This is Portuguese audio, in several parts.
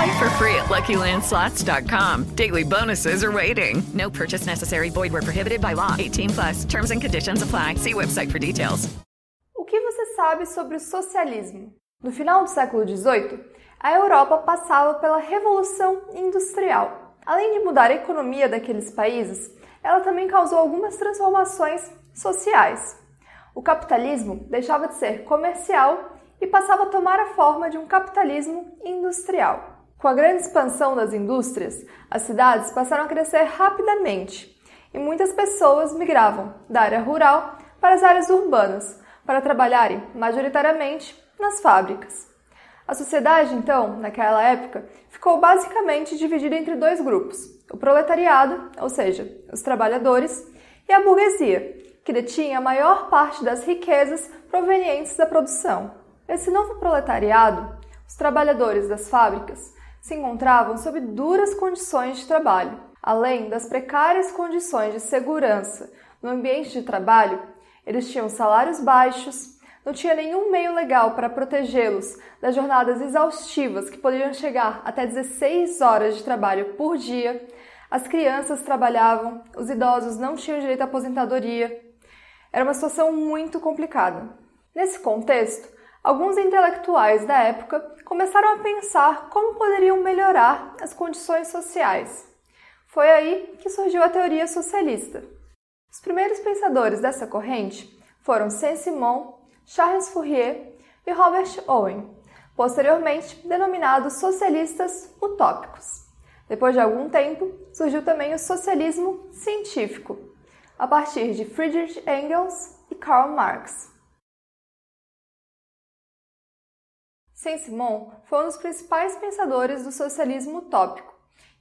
Play for free at LuckyLandSlots.com. Daily bonuses are waiting. No purchase necessary. Void where prohibited by law. 18 plus. Terms and conditions apply. See website for details. O que você sabe sobre o socialismo? No final do século XVIII, a Europa passava pela Revolução Industrial. Além de mudar a economia daqueles países, ela também causou algumas transformações sociais. O capitalismo deixava de ser comercial e passava a tomar a forma de um capitalismo industrial. Com a grande expansão das indústrias, as cidades passaram a crescer rapidamente e muitas pessoas migravam da área rural para as áreas urbanas para trabalharem majoritariamente nas fábricas. A sociedade, então, naquela época, ficou basicamente dividida entre dois grupos: o proletariado, ou seja, os trabalhadores, e a burguesia, que detinha a maior parte das riquezas provenientes da produção. Esse novo proletariado, os trabalhadores das fábricas, se encontravam sob duras condições de trabalho. Além das precárias condições de segurança no ambiente de trabalho, eles tinham salários baixos, não tinha nenhum meio legal para protegê-los das jornadas exaustivas que poderiam chegar até 16 horas de trabalho por dia. As crianças trabalhavam, os idosos não tinham direito à aposentadoria. Era uma situação muito complicada. Nesse contexto, alguns intelectuais da época começaram a pensar como poderiam melhorar as condições sociais. Foi aí que surgiu a teoria socialista. Os primeiros pensadores dessa corrente foram Saint-Simon, Charles Fourier e Robert Owen, posteriormente denominados socialistas utópicos. Depois de algum tempo, surgiu também o socialismo científico, a partir de Friedrich Engels e Karl Marx. Saint-Simon foi um dos principais pensadores do socialismo utópico.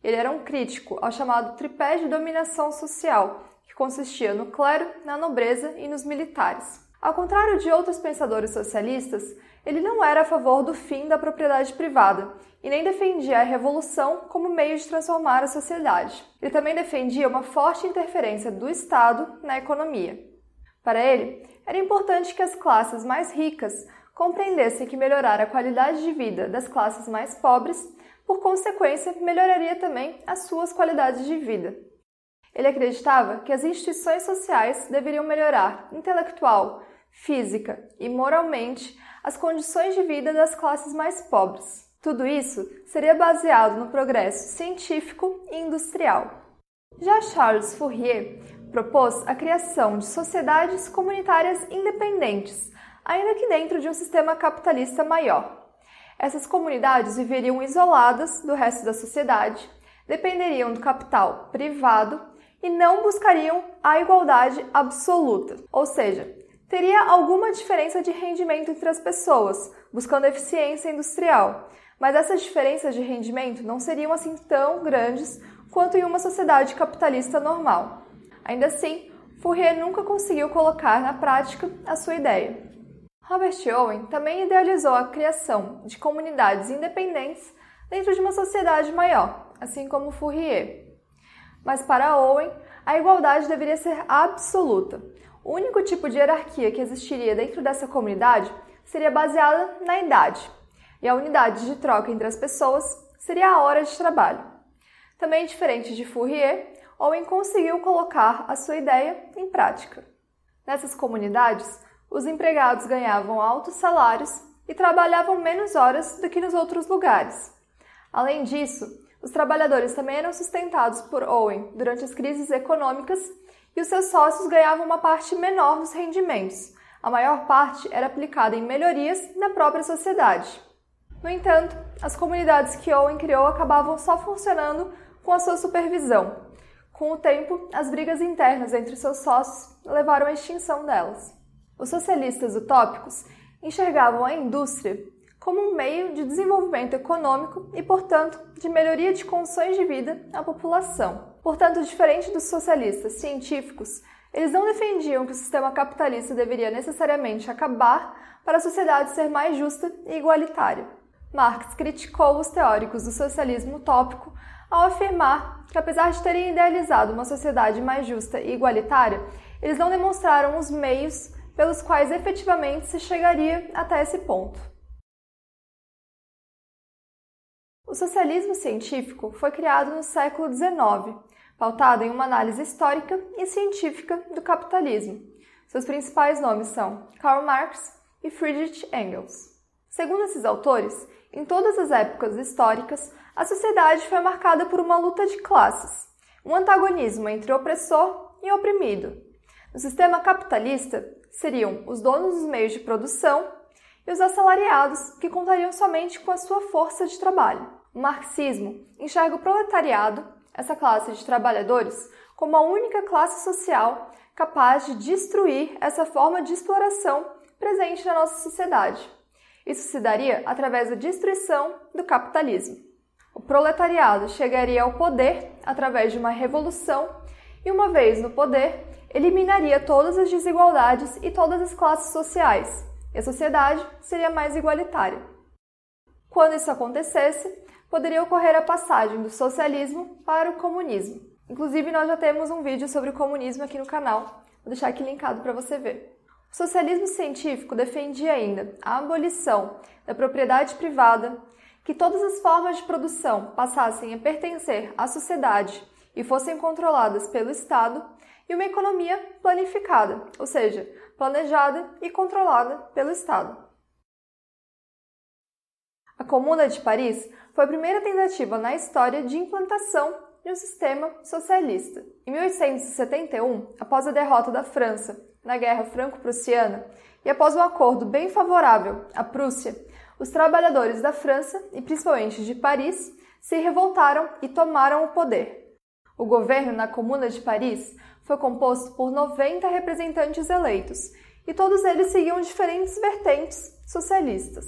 Ele era um crítico ao chamado tripé de dominação social, que consistia no clero, na nobreza e nos militares. Ao contrário de outros pensadores socialistas, ele não era a favor do fim da propriedade privada e nem defendia a revolução como meio de transformar a sociedade. Ele também defendia uma forte interferência do Estado na economia. Para ele, era importante que as classes mais ricas compreendessem que melhorar a qualidade de vida das classes mais pobres, por consequência, melhoraria também as suas qualidades de vida. Ele acreditava que as instituições sociais deveriam melhorar intelectual, física e moralmente as condições de vida das classes mais pobres. Tudo isso seria baseado no progresso científico e industrial. Já Charles Fourier propôs a criação de sociedades comunitárias independentes, ainda que dentro de um sistema capitalista maior. Essas comunidades viveriam isoladas do resto da sociedade, dependeriam do capital privado e não buscariam a igualdade absoluta, ou seja, teria alguma diferença de rendimento entre as pessoas, buscando eficiência industrial, mas essas diferenças de rendimento não seriam assim tão grandes quanto em uma sociedade capitalista normal. Ainda assim, Fourier nunca conseguiu colocar na prática a sua ideia. Robert Owen também idealizou a criação de comunidades independentes dentro de uma sociedade maior, assim como Fourier. Mas para Owen, a igualdade deveria ser absoluta. O único tipo de hierarquia que existiria dentro dessa comunidade seria baseada na idade, e a unidade de troca entre as pessoas seria a hora de trabalho. Também diferente de Fourier, Owen conseguiu colocar a sua ideia em prática. Nessas comunidades, os empregados ganhavam altos salários e trabalhavam menos horas do que nos outros lugares. Além disso, os trabalhadores também eram sustentados por Owen durante as crises econômicas e os seus sócios ganhavam uma parte menor dos rendimentos, A maior parte era aplicada em melhorias na própria sociedade. No entanto, as comunidades que Owen criou acabavam só funcionando com a sua supervisão. Com o tempo, as brigas internas entre seus sócios levaram à extinção delas. Os socialistas utópicos enxergavam a indústria como um meio de desenvolvimento econômico e, portanto, de melhoria de condições de vida à população. Portanto, diferente dos socialistas científicos, eles não defendiam que o sistema capitalista deveria necessariamente acabar para a sociedade ser mais justa e igualitária. Marx criticou os teóricos do socialismo utópico ao afirmar que, apesar de terem idealizado uma sociedade mais justa e igualitária, eles não demonstraram os meios pelos quais efetivamente se chegaria até esse ponto. O socialismo científico foi criado no século XIX, pautado em uma análise histórica e científica do capitalismo. Seus principais nomes são Karl Marx e Friedrich Engels. Segundo esses autores, em todas as épocas históricas, a sociedade foi marcada por uma luta de classes, um antagonismo entre opressor e oprimido. No sistema capitalista, seriam os donos dos meios de produção e os assalariados, que contariam somente com a sua força de trabalho. O marxismo enxerga o proletariado, essa classe de trabalhadores, como a única classe social capaz de destruir essa forma de exploração presente na nossa sociedade. Isso se daria através da destruição do capitalismo. O proletariado chegaria ao poder através de uma revolução e, uma vez no poder, eliminaria todas as desigualdades e todas as classes sociais, e a sociedade seria mais igualitária. Quando isso acontecesse, poderia ocorrer a passagem do socialismo para o comunismo. Inclusive, nós já temos um vídeo sobre o comunismo aqui no canal, vou deixar aqui linkado para você ver. O socialismo científico defendia ainda a abolição da propriedade privada, que todas as formas de produção passassem a pertencer à sociedade e fossem controladas pelo Estado, e uma economia planificada, ou seja, planejada e controlada pelo Estado. A Comuna de Paris foi a primeira tentativa na história de implantação de um sistema socialista. Em 1871, após a derrota da França na Guerra Franco-Prussiana e após um acordo bem favorável à Prússia, os trabalhadores da França e principalmente de Paris se revoltaram e tomaram o poder. O governo na Comuna de Paris foi composto por 90 representantes eleitos e todos eles seguiam diferentes vertentes socialistas.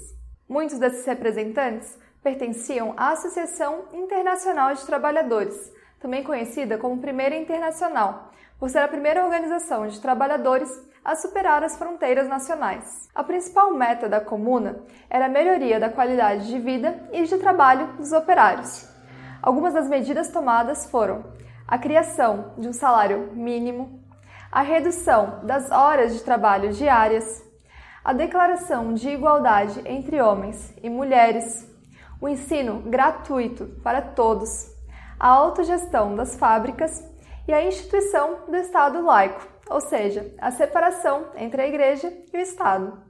Muitos desses representantes pertenciam à Associação Internacional de Trabalhadores, também conhecida como Primeira Internacional, por ser a primeira organização de trabalhadores a superar as fronteiras nacionais. A principal meta da comuna era a melhoria da qualidade de vida e de trabalho dos operários. Algumas das medidas tomadas foram a criação de um salário mínimo, a redução das horas de trabalho diárias, a declaração de igualdade entre homens e mulheres, o ensino gratuito para todos, a autogestão das fábricas e a instituição do Estado laico, ou seja, a separação entre a Igreja e o Estado.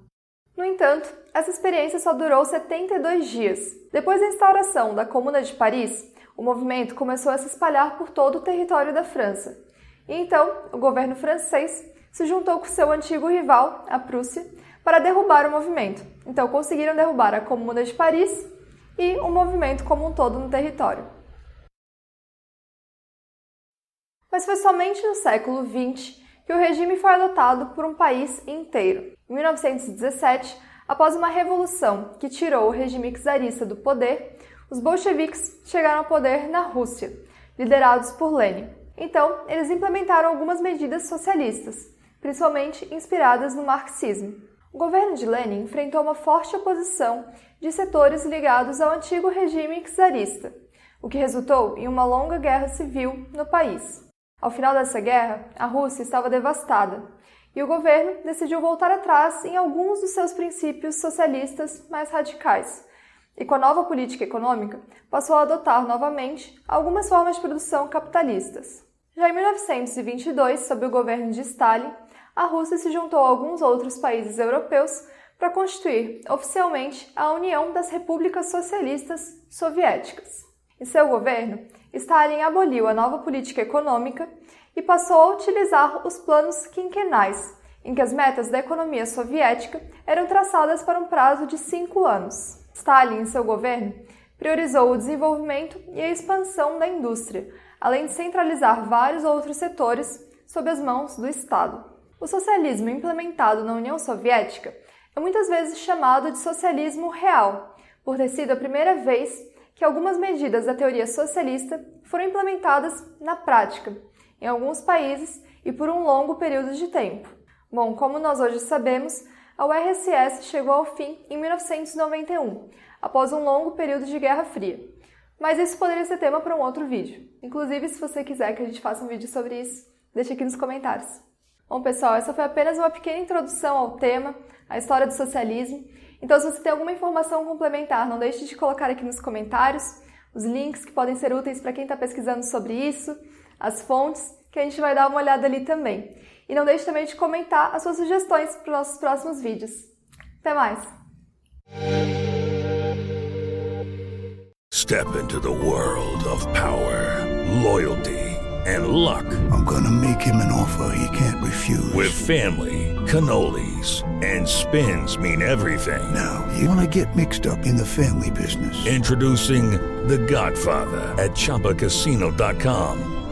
No entanto, essa experiência só durou 72 dias. Depois da instauração da Comuna de Paris, o movimento começou a se espalhar por todo o território da França. E então, o governo francês se juntou com seu antigo rival, a Prússia, para derrubar o movimento. Então, conseguiram derrubar a Comuna de Paris e o movimento como um todo no território. mas foi somente no século XX que o regime foi adotado por um país inteiro. Em 1917, após uma revolução que tirou o regime czarista do poder, os bolcheviques chegaram ao poder na Rússia, liderados por Lenin. Então, eles implementaram algumas medidas socialistas, principalmente inspiradas no marxismo. O governo de Lenin enfrentou uma forte oposição de setores ligados ao antigo regime czarista, o que resultou em uma longa guerra civil no país. Ao final dessa guerra, a Rússia estava devastada e o governo decidiu voltar atrás em alguns dos seus princípios socialistas mais radicais. E com a nova política econômica, passou a adotar novamente algumas formas de produção capitalistas. Já em 1922, sob o governo de Stalin, a Rússia se juntou a alguns outros países europeus para constituir oficialmente a União das Repúblicas Socialistas Soviéticas. Em seu governo, Stalin aboliu a nova política econômica e passou a utilizar os planos quinquenais, em que as metas da economia soviética eram traçadas para um prazo de cinco anos. Stalin, em seu governo, priorizou o desenvolvimento e a expansão da indústria, além de centralizar vários outros setores sob as mãos do Estado. O socialismo implementado na União Soviética é muitas vezes chamado de socialismo real, por ter sido a primeira vez que algumas medidas da teoria socialista foram implementadas na prática, em alguns países e por um longo período de tempo. Bom, como nós hoje sabemos, a URSS chegou ao fim em 1991, após um longo período de Guerra Fria. Mas isso poderia ser tema para um outro vídeo. Inclusive, se você quiser que a gente faça um vídeo sobre isso, deixe aqui nos comentários. Bom, pessoal, essa foi apenas uma pequena introdução ao tema, a história do socialismo. Então, se você tem alguma informação complementar, não deixe de colocar aqui nos comentários os links que podem ser úteis para quem está pesquisando sobre isso, as fontes, que a gente vai dar uma olhada ali também. E não deixe também de comentar as suas sugestões para os nossos próximos vídeos. Até mais! Step into the world of power, loyalty, and luck. I'm gonna make him an offer he can't refuse. With family, cannolis, and spins mean everything. Now, you wanna get mixed up in the family business. Introducing The Godfather at ChumbaCasino.com.